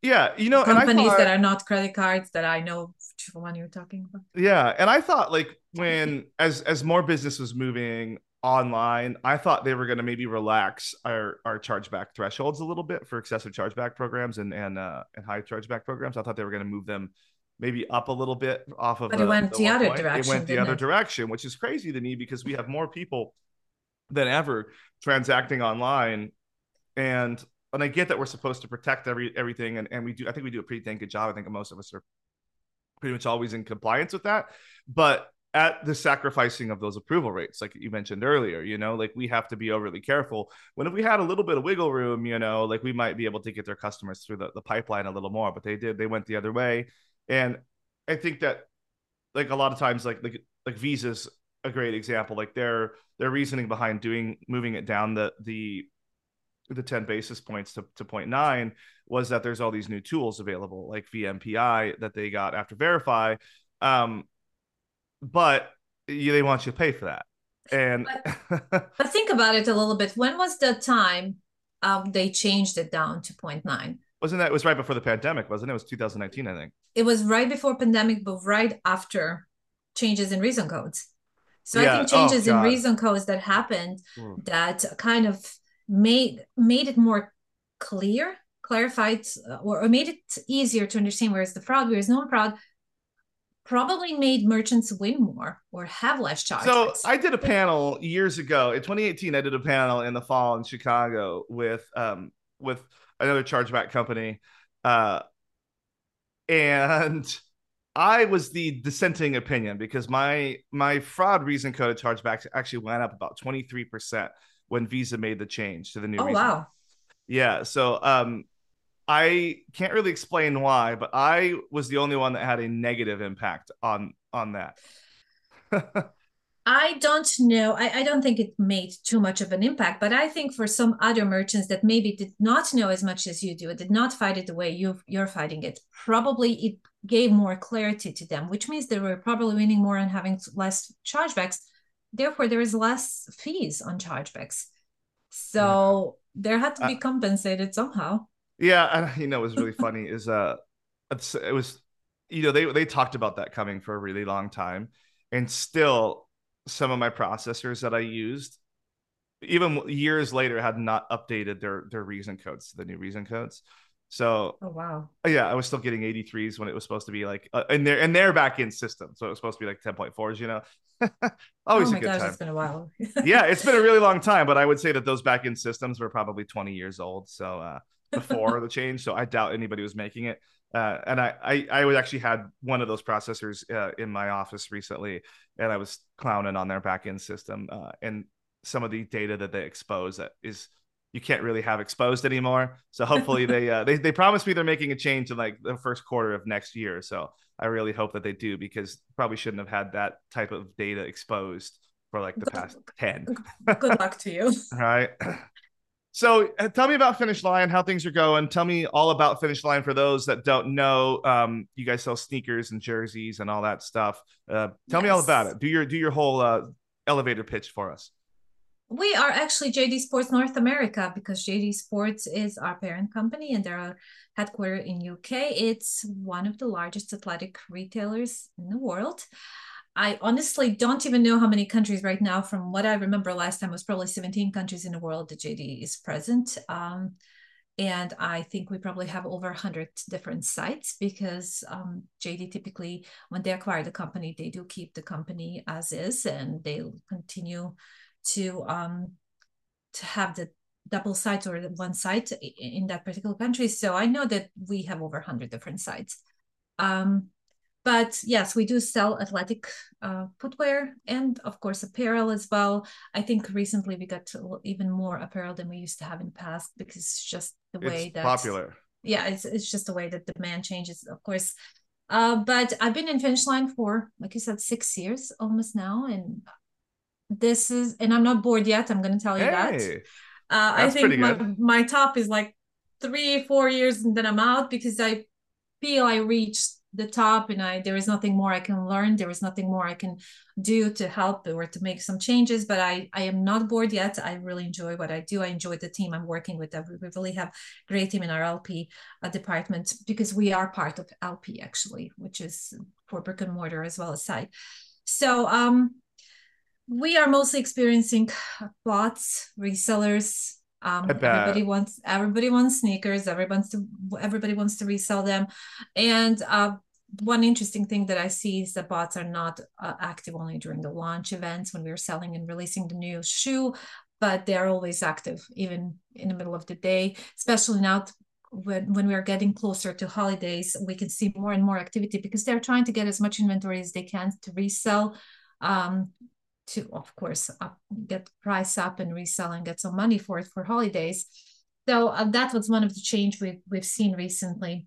yeah, you know, companies thought, that are not credit cards that I know which one you're talking about. Yeah, and I thought like when as as more business was moving online, I thought they were going to maybe relax our our chargeback thresholds a little bit for excessive chargeback programs and and uh, and high chargeback programs. I thought they were going to move them maybe up a little bit off of. But it went the, the other point. direction. It went the other it? direction, which is crazy to me because we have more people than ever transacting online, and and I get that we're supposed to protect every everything, and, and we do. I think we do a pretty dang good job. I think most of us are pretty much always in compliance with that, but at the sacrificing of those approval rates, like you mentioned earlier, you know, like we have to be overly careful. When if we had a little bit of wiggle room, you know, like we might be able to get their customers through the, the pipeline a little more, but they did, they went the other way. And I think that like a lot of times, like like like Visa's a great example. Like their their reasoning behind doing moving it down the the the 10 basis points to, to 0.9 was that there's all these new tools available like VMPI that they got after Verifi. Um, but you, they want you to pay for that. And but, but, think about it a little bit. When was the time um, they changed it down to 0.9 wasn't that it was right before the pandemic wasn't it? It was 2019 i think. It was right before pandemic but right after changes in reason codes. So yeah. i think changes oh, in reason codes that happened mm. that kind of made made it more clear clarified uh, or, or made it easier to understand where's the fraud where's no fraud probably made merchants win more or have less charges. So I did a panel years ago in 2018. I did a panel in the fall in Chicago with um with another chargeback company, uh, and I was the dissenting opinion because my my fraud reason coded chargebacks actually went up about 23 percent when Visa made the change to the new. Oh reason. wow! Yeah, so um, I can't really explain why, but I was the only one that had a negative impact on on that. I don't know. I, I don't think it made too much of an impact, but I think for some other merchants that maybe did not know as much as you do, did not fight it the way you you're fighting it, probably it gave more clarity to them, which means they were probably winning more and having less chargebacks therefore there is less fees on chargebacks. So yeah. there had to be uh, compensated somehow. Yeah and you know it was really funny is uh it was you know they they talked about that coming for a really long time. And still some of my processors that i used even years later had not updated their their reason codes to the new reason codes. So oh wow. yeah I was still getting 83s when it was supposed to be like uh, in their in their back end system. So it was supposed to be like 10.4s you know always oh a good gosh, time. it's been a while. Yeah it's been a really long time but I would say that those back end systems were probably 20 years old so uh before the change so I doubt anybody was making it. Uh, and I, I I actually had one of those processors uh, in my office recently and I was clowning on their back end system uh, and some of the data that they expose that is you can't really have exposed anymore. So hopefully they uh, they they promised me they're making a change in like the first quarter of next year. So I really hope that they do because probably shouldn't have had that type of data exposed for like the past 10. Good luck to you. all right. So uh, tell me about Finish Line, how things are going. Tell me all about Finish Line for those that don't know. Um, you guys sell sneakers and jerseys and all that stuff. Uh, tell yes. me all about it. Do your do your whole uh, elevator pitch for us. We are actually JD Sports North America because JD Sports is our parent company and they're headquartered in UK. It's one of the largest athletic retailers in the world. I honestly don't even know how many countries right now. From what I remember last time, was probably 17 countries in the world that JD is present. Um, and I think we probably have over 100 different sites because um, JD typically, when they acquire the company, they do keep the company as is and they'll continue to um, to have the double sites or the one site in that particular country. So I know that we have over 100 different sites. Um, but yes, we do sell athletic uh, footwear and, of course, apparel as well. I think recently we got even more apparel than we used to have in the past because it's just the way it's that popular. Yeah, it's it's just the way that demand changes, of course. Uh, but I've been in Finish Line for, like you said, six years almost now, and this is, and I'm not bored yet. I'm going to tell you hey, that. Uh, I think my, my top is like three, four years, and then I'm out because I feel I reached the top and i there is nothing more i can learn there is nothing more i can do to help or to make some changes but i i am not bored yet i really enjoy what i do i enjoy the team i'm working with we really have great team in our lp uh, department because we are part of lp actually which is for brick and mortar as well as site so um we are mostly experiencing bots resellers. Um, everybody wants everybody wants sneakers. Everybody wants to everybody wants to resell them, and uh, one interesting thing that I see is that bots are not uh, active only during the launch events when we're selling and releasing the new shoe, but they're always active even in the middle of the day, especially now when, when we are getting closer to holidays, we can see more and more activity because they're trying to get as much inventory as they can to resell um, to of course up, get price up and resell and get some money for it for holidays so uh, that was one of the change we've, we've seen recently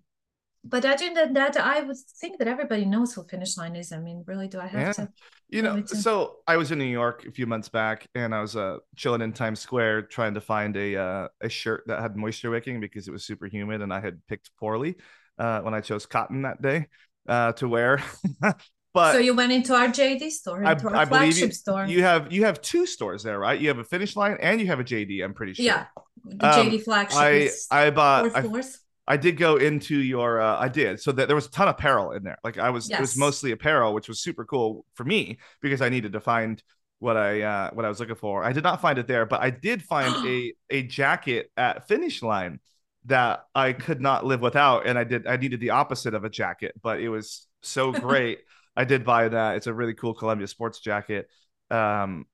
but I think that, that I would think that everybody knows who Finish Line is. I mean, really, do I have yeah. to? You know, to... so I was in New York a few months back, and I was uh, chilling in Times Square trying to find a uh, a shirt that had moisture wicking because it was super humid, and I had picked poorly uh, when I chose cotton that day uh, to wear. But so you went into our JD store, into I, our I flagship you, store. You have you have two stores there, right? You have a Finish Line and you have a JD. I'm pretty sure. Yeah, the um, JD flagship. I I bought. I, I, did go into your. Uh, I did. So that there was a ton of apparel in there. Like I was, yes. it was mostly apparel, which was super cool for me because I needed to find what I uh, what I was looking for. I did not find it there, but I did find a a jacket at Finish Line that I could not live without, and I did. I needed the opposite of a jacket, but it was so great. I did buy that. It's a really cool Columbia sports jacket. Um,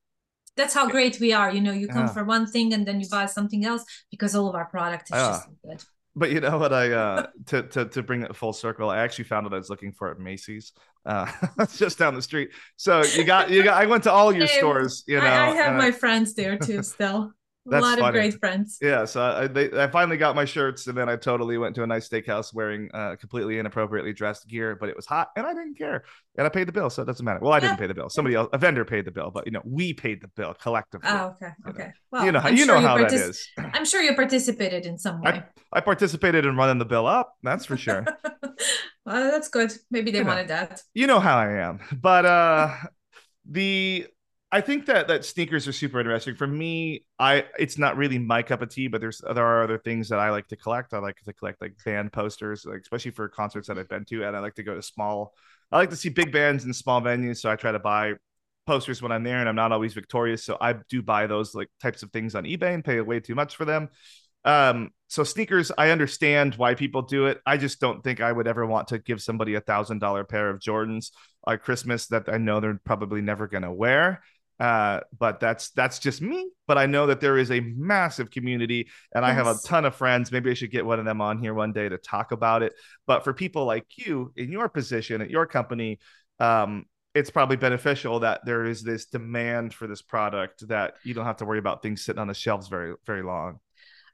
that's how great we are. You know, you come yeah. for one thing and then you buy something else because all of our product is yeah. just good. But you know what? I uh, to to to bring it full circle, I actually found what I was looking for at Macy's. Uh, just down the street. So you got you got. I went to all your stores. You know, I, I have my friends there too. Still, that's a lot funny. of great friends. Yeah, so I, they, I finally got my shirts, and then I totally went to a nice steakhouse wearing uh, completely inappropriately dressed gear, but it was hot, and I didn't care, and I paid the bill, so it doesn't matter. Well, I didn't pay the bill; somebody else, a vendor, paid the bill, but you know, we paid the bill collectively. Oh, okay, okay. Know. Well, you know, I'm you sure know how partic- that is. I'm sure you participated in some way. I, I participated in running the bill up. That's for sure. well, that's good. Maybe they you wanted know. that. You know how I am, but uh, the I think that that sneakers are super interesting. For me, I it's not really my cup of tea, but there's there are other things that I like to collect. I like to collect like band posters, like especially for concerts that I've been to, and I like to go to small. I like to see big bands in small venues, so I try to buy posters when I'm there, and I'm not always victorious, so I do buy those like types of things on eBay and pay way too much for them. Um, so sneakers, I understand why people do it. I just don't think I would ever want to give somebody a thousand dollar pair of Jordans at Christmas that I know they're probably never gonna wear. Uh, but that's that's just me. But I know that there is a massive community, and yes. I have a ton of friends. Maybe I should get one of them on here one day to talk about it. But for people like you in your position at your company, um, it's probably beneficial that there is this demand for this product that you don't have to worry about things sitting on the shelves very very long.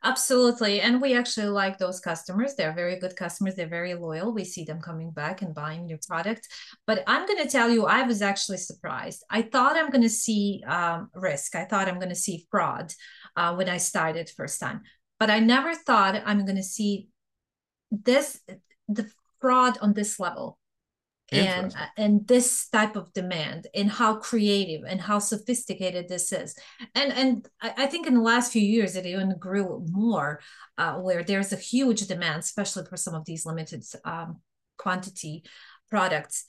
Absolutely. And we actually like those customers. They're very good customers. They're very loyal. We see them coming back and buying new products. But I'm going to tell you, I was actually surprised. I thought I'm going to see um, risk. I thought I'm going to see fraud uh, when I started first time. But I never thought I'm going to see this, the fraud on this level and uh, and this type of demand and how creative and how sophisticated this is. And and i think in the last few years it even grew more uh, where there's a huge demand especially for some of these limited um, quantity products.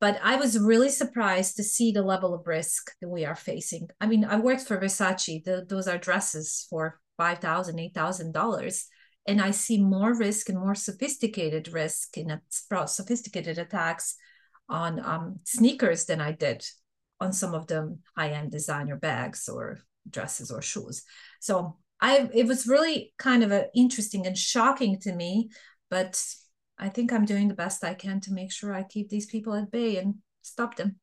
But i was really surprised to see the level of risk that we are facing. I mean i worked for versace. The, those are dresses for $5000 $8000 and I see more risk and more sophisticated risk in a, sophisticated attacks on um, sneakers than I did on some of the high-end designer bags or dresses or shoes. So I it was really kind of a interesting and shocking to me, but I think I'm doing the best I can to make sure I keep these people at bay and stop them.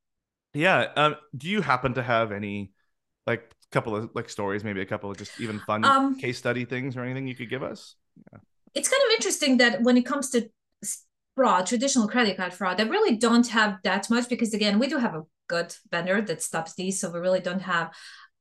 Yeah. Um, do you happen to have any like couple of like stories, maybe a couple of just even fun um, case study things or anything you could give us? Yeah. It's kind of interesting that when it comes to fraud, traditional credit card fraud, I really don't have that much because again, we do have a good vendor that stops these, so we really don't have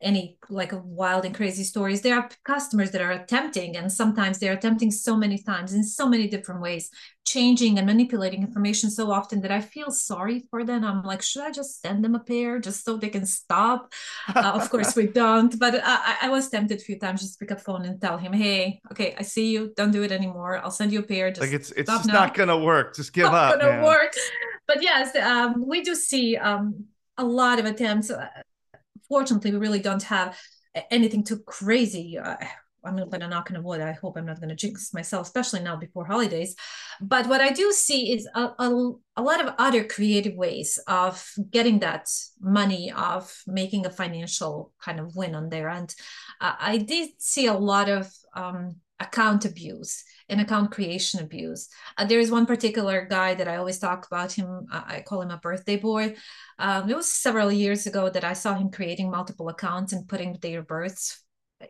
any like wild and crazy stories. There are customers that are attempting and sometimes they're attempting so many times in so many different ways changing and manipulating information so often that i feel sorry for them. I'm like should i just send them a pair just so they can stop? Uh, of course we don't but I, I, was tempted a few times just pick up phone and tell him hey okay i see you. Don't do it anymore. I'll send you a pair. Just like it's it's just now. not gonna work. Just give not up gonna man. work. But yes um, we do see um, a lot of attempts uh, fortunately, we really don't have anything too crazy. Uh, I'm not to knock on wood. I hope I'm not to jinx myself, especially now before holidays. But what I do see is a, a, a, lot of other creative ways of getting that money, of making a financial kind of win on there. And uh, I did see a lot of um, account abuse and account creation abuse. Uh, there is one particular guy that I always talk about him. Uh, I call him a birthday boy. Um, it was several years ago that I saw him creating multiple accounts and putting their births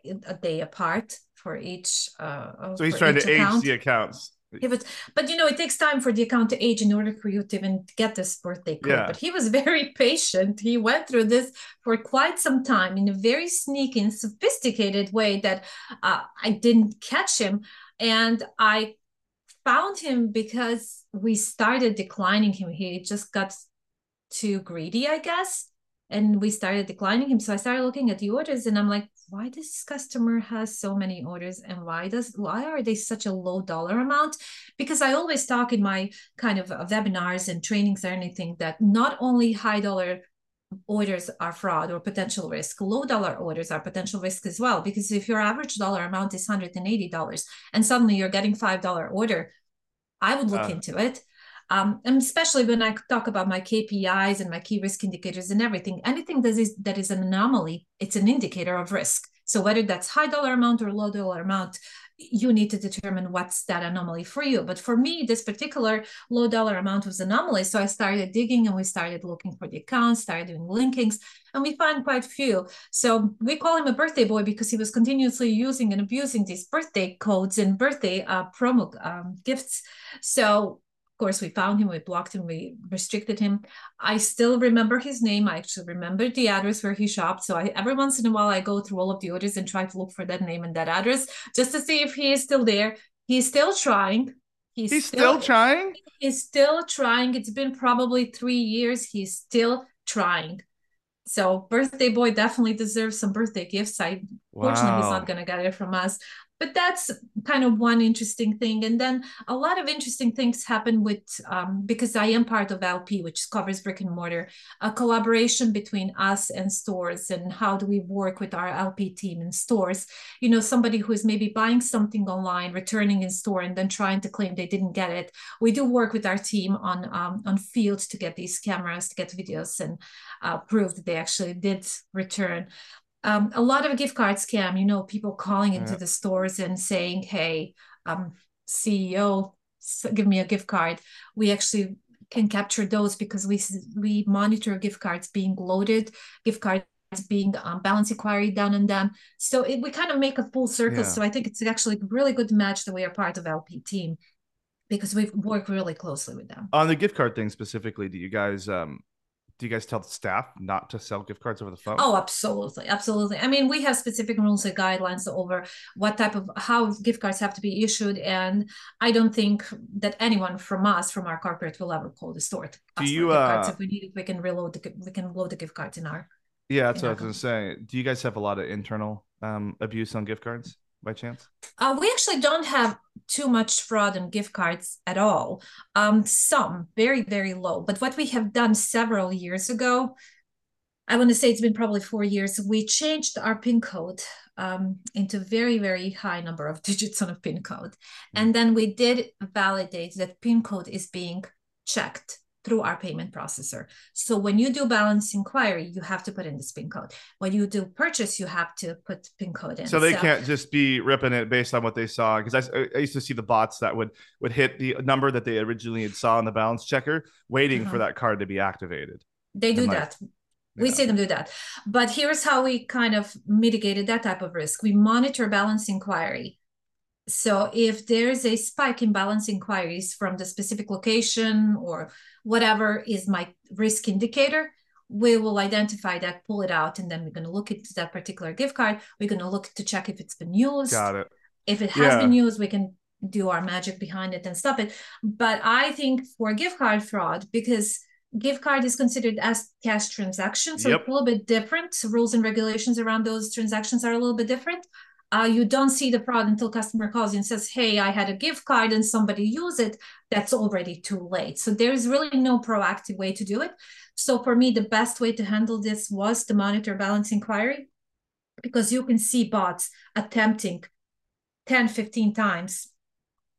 a day apart for each. Uh, so he's trying to account. age the accounts. It was, but you know, it takes time for the account to age in order for you to even get this birthday code. Yeah. But he was very patient. He went through this for quite some time in a very sneaky and sophisticated way that uh, I didn't catch him. And I found him because we started declining him. He just got too greedy, I guess. And we started declining him. So I started looking at the orders and I'm like, why this customer has so many orders and why does why are they such a low dollar amount because i always talk in my kind of webinars and trainings or anything that not only high dollar orders are fraud or potential risk. Low dollar orders are potential risk as well, because if your average dollar amount is $180 and suddenly you're getting $5 order, I would look uh. into it. Um, and especially when I talk about my KPIs and my key risk indicators and everything, anything that is that is an anomaly, it's an indicator of risk. So whether that's high dollar amount or low dollar amount, you need to determine what's that anomaly for you. But for me, this particular low dollar amount was anomaly. So I started digging and we started looking for the accounts, started doing linkings, and we found quite few. So we call him a birthday boy because he was continuously using and abusing these birthday codes and birthday uh, promo um, gifts. So course, we found him, we blocked him, we restricted him. I still remember his name. I actually remember the address where he shopped. So I every once in a while I go through all of the orders and try to look for that name and that address just to see if he is still there. He's still trying. He's, he's still, still trying. He's still trying. It's been probably three years. He's still trying. So birthday boy definitely deserves some birthday gifts. I wow. fortunately he's not gonna get it from us but that's kind of one interesting thing. And then a lot of interesting things happen with um, because i am part of lp which covers brick and mortar a collaboration between us and stores and how do we work with our lp team in stores. You know somebody who is maybe buying something online returning in store and then trying to claim they didn't get it. We do work with our team on um, on field to get these cameras to get videos and uh, prove that they actually did return um, a lot of gift card scam you know people calling into yeah. the stores and saying hey um, ceo give me a gift card we actually can capture those because we we monitor gift cards being loaded gift cards being um, balance inquiry done on them so it, we kind of make a full circle yeah. so i think it's actually really good match that we are part of lp team because we work really closely with them on the gift card thing specifically do you guys um do you guys tell the staff not to sell gift cards over the phone? Oh, absolutely, absolutely. I mean, we have specific rules and guidelines over what type of how gift cards have to be issued, and I don't think that anyone from us, from our corporate, will ever call the store. To Do you? Uh, if we need it, we can reload the we can load the gift cards in our. Yeah, that's what I was gonna say. Do you guys have a lot of internal um, abuse on gift cards? By chance? Uh, we actually don't have too much fraud on gift cards at all. Um, some very, very low. But what we have done several years ago, I want to say it's been probably four years. We changed our PIN code um, into very, very high number of digits on a PIN code. Mm-hmm. And then we did validate that PIN code is being checked through our payment processor. So when you do balance inquiry, you have to put in this PIN code. When you do purchase, you have to put PIN code in. So they so, can't just be ripping it based on what they saw. Because I, I, used to see the bots that would would hit the number that they originally had saw in the balance checker, waiting uh-huh. for that card to be activated. They do like, that. We yeah. see them do that. But here's how we kind of mitigated that type of risk. We monitor balance inquiry. So if there's a spike in balance inquiries from the specific location or whatever is my risk indicator, we will identify that, pull it out, and then we're going to look into that particular gift card. We're going to look to check if it's been used. Got it. If it has yeah. been used, we can do our magic behind it and stop it. But I think for gift card fraud, because gift card is considered as cash transaction so yep. it's a little bit different rules and regulations around those transactions are a little bit different uh, you don't see the fraud until customer calls and says hey i had a gift card and somebody used it that's already too late so there's really no proactive way to do it so for me the best way to handle this was to monitor balance inquiry because you can see bots attempting 10 15 times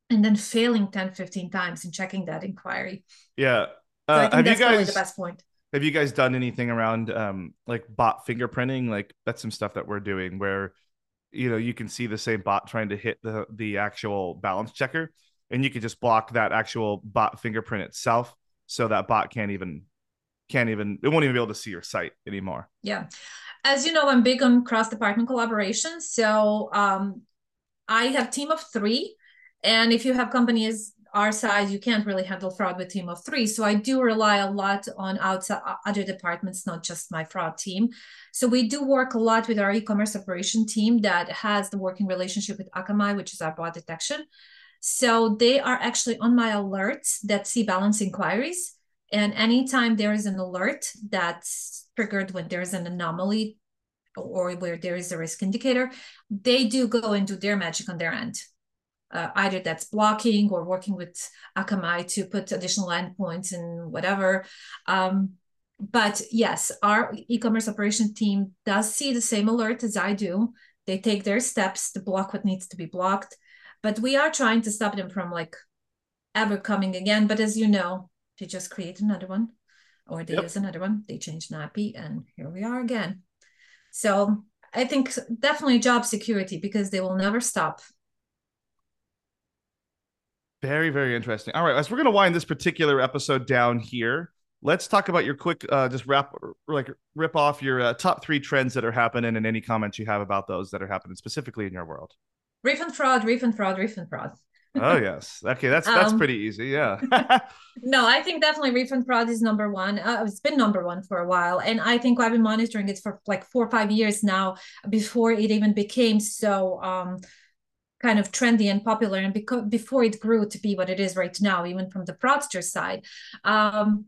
and then failing 10 15 times in checking that inquiry yeah uh, have you guys the best point? Have you guys done anything around um like bot fingerprinting? Like that's some stuff that we're doing where you know you can see the same bot trying to hit the the actual balance checker, and you can just block that actual bot fingerprint itself, so that bot can't even can't even it won't even be able to see your site anymore. Yeah, as you know, I'm big on cross department collaboration. So um, I have team of three, and if you have companies our size, you can't really handle fraud with team of three. So I do rely a lot on outside other departments, not just my fraud team. So we do work a lot with our e-commerce operation team that has the working relationship with Akamai, which is our bot detection. So they are actually on my alerts that see balance inquiries. And anytime there is an alert that's triggered when there's an anomaly or where there is a risk indicator, they do go and do their magic on their end uh, either that's blocking or working with Akamai to put additional endpoints and whatever. Um, but yes, our e-commerce operation team does see the same alert as I do. They take their steps to block what needs to be blocked, but we are trying to stop them from like ever coming again. But as you know, they just create another one, or they yep. use another one. They change NAPI, and here we are again. So I think definitely job security because they will never stop very, very interesting. All right, as we're going to wind this particular episode down here, let's talk about your quick, uh, just wrap, like rip off your uh, top three trends that are happening and any comments you have about those that are happening specifically in your world. Refund fraud, refund fraud, refund fraud. oh yes, okay, that's that's um, pretty easy. Yeah. no, I think definitely refund fraud is number one. Uh, it's been number one for a while, and I think I've been monitoring it for like four or five years now before it even became so. Um, kind of trendy and popular and because before it grew to be what it is right now even from the fraudster side um,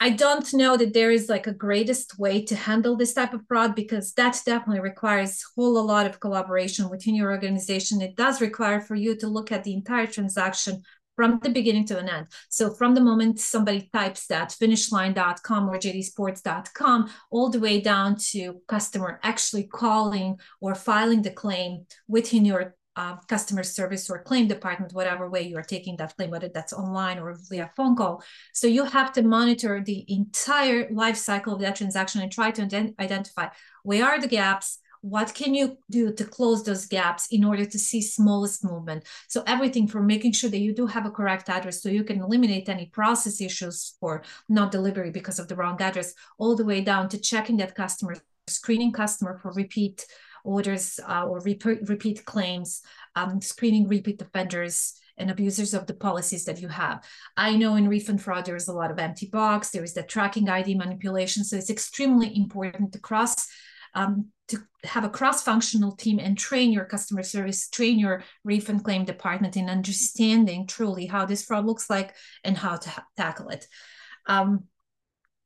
i don't know that there is like a greatest way to handle this type of fraud because that definitely requires a whole a lot of collaboration within your organization. It does require for you to look at the entire transaction from the beginning to an end. So from the moment somebody types that finishline.com or jdsports.com all the way down to customer actually calling or filing the claim within your uh, customer service or claim department, whatever way you are taking that claim, whether that's online or via phone call. So you have to monitor the entire life cycle of that transaction and try to ident- identify where are the gaps, what can you do to close those gaps in order to see smallest movement so everything from making sure that you do have a correct address so you can eliminate any process issues for not delivery because of the wrong address all the way down to checking that customer screening customer for repeat orders uh, or repeat, repeat claims um, screening repeat offenders and abusers of the policies that you have. I know in refund fraud, there's a lot of empty box, there is the tracking ID manipulation. So it's extremely important to cross um, to have a cross-functional team and train your customer service, train your refund claim department in understanding truly how this fraud looks like and how to ha- tackle it. Um,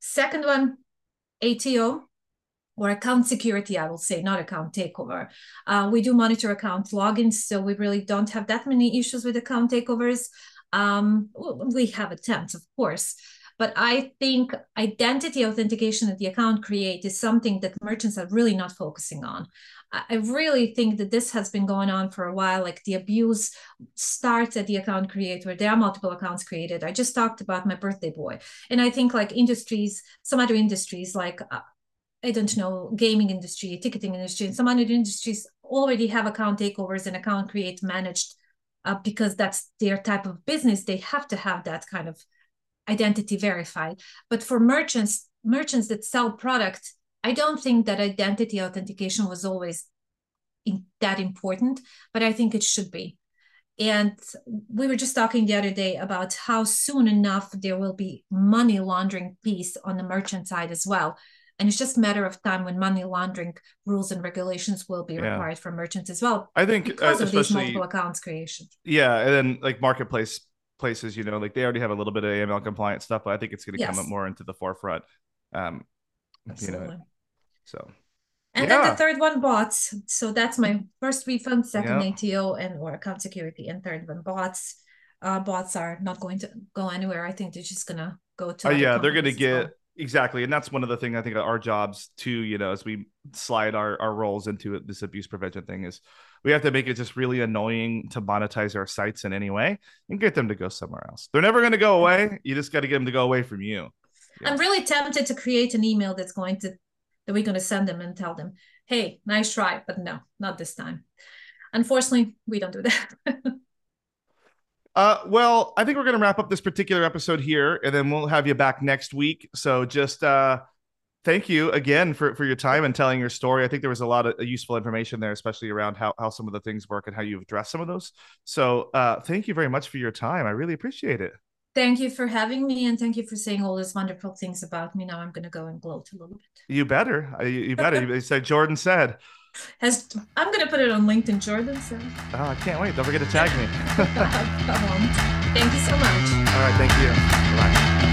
second one, ATO or account security, I will say, not account takeover. Uh, we do monitor account logins, so we really don't have that many issues with account takeovers. Um, we have attempts, of course, But I think identity authentication that the account create is something that merchants are really not focusing on. I really think that this has been going on for a while. Like the abuse starts at the account create where there are multiple accounts created. I just talked about my birthday boy. And I think like industries, some other industries like uh, I don't know, gaming industry, ticketing industry, and some other industries already have account takeovers and account create managed uh, because that's their type of business. They have to have that kind of identity verified. But for merchants, merchants that sell product, I don't think that identity authentication was always in, that important, but I think it should be. And we were just talking the other day about how soon enough there will be money laundering piece on the merchant side as well and it's just a matter of time when money laundering rules and regulations will be yeah. required for merchants as well. I think because uh, of these multiple accounts creation. Yeah, and then like marketplace places, you know, like they already have a little bit of AML compliant stuff, but I think it's going to yes. come up more into the forefront. Um, Absolutely. You know, so. And yeah. then the third one, bots. So that's my first refund, second yeah. ATO, and or account security, and third one, bots. Uh, bots are not going to go anywhere. I think they're just gonna go to. Uh, yeah, they're gonna get exactly and that's one of the things i think our jobs too you know as we slide our, our roles into this abuse prevention thing is we have to make it just really annoying to monetize our sites in any way and get them to go somewhere else. They're never going to go away you just got to get them to go away from you. Yeah. i'm really tempted to create an email that's going to that we're going to send them and tell them hey nice try but no not this time. Unfortunately we don't do that Uh, well, I think we're going to wrap up this particular episode here, and then we'll have you back next week. So just uh, thank you again for, for your time and telling your story. I think there was a lot of useful information there, especially around how, how some of the things work and how you've addressed some of those. So uh, thank you very much for your time. I really appreciate it. Thank you for having me, and thank you for saying all those wonderful things about me. Now I'm going to go and gloat a little bit. You better. You, you better. you said Jordan said. Has I'm gonna put it on LinkedIn, Jordan. So. Oh, I can't wait! Don't forget to tag me. Thank you so much. All right, thank you. Bye.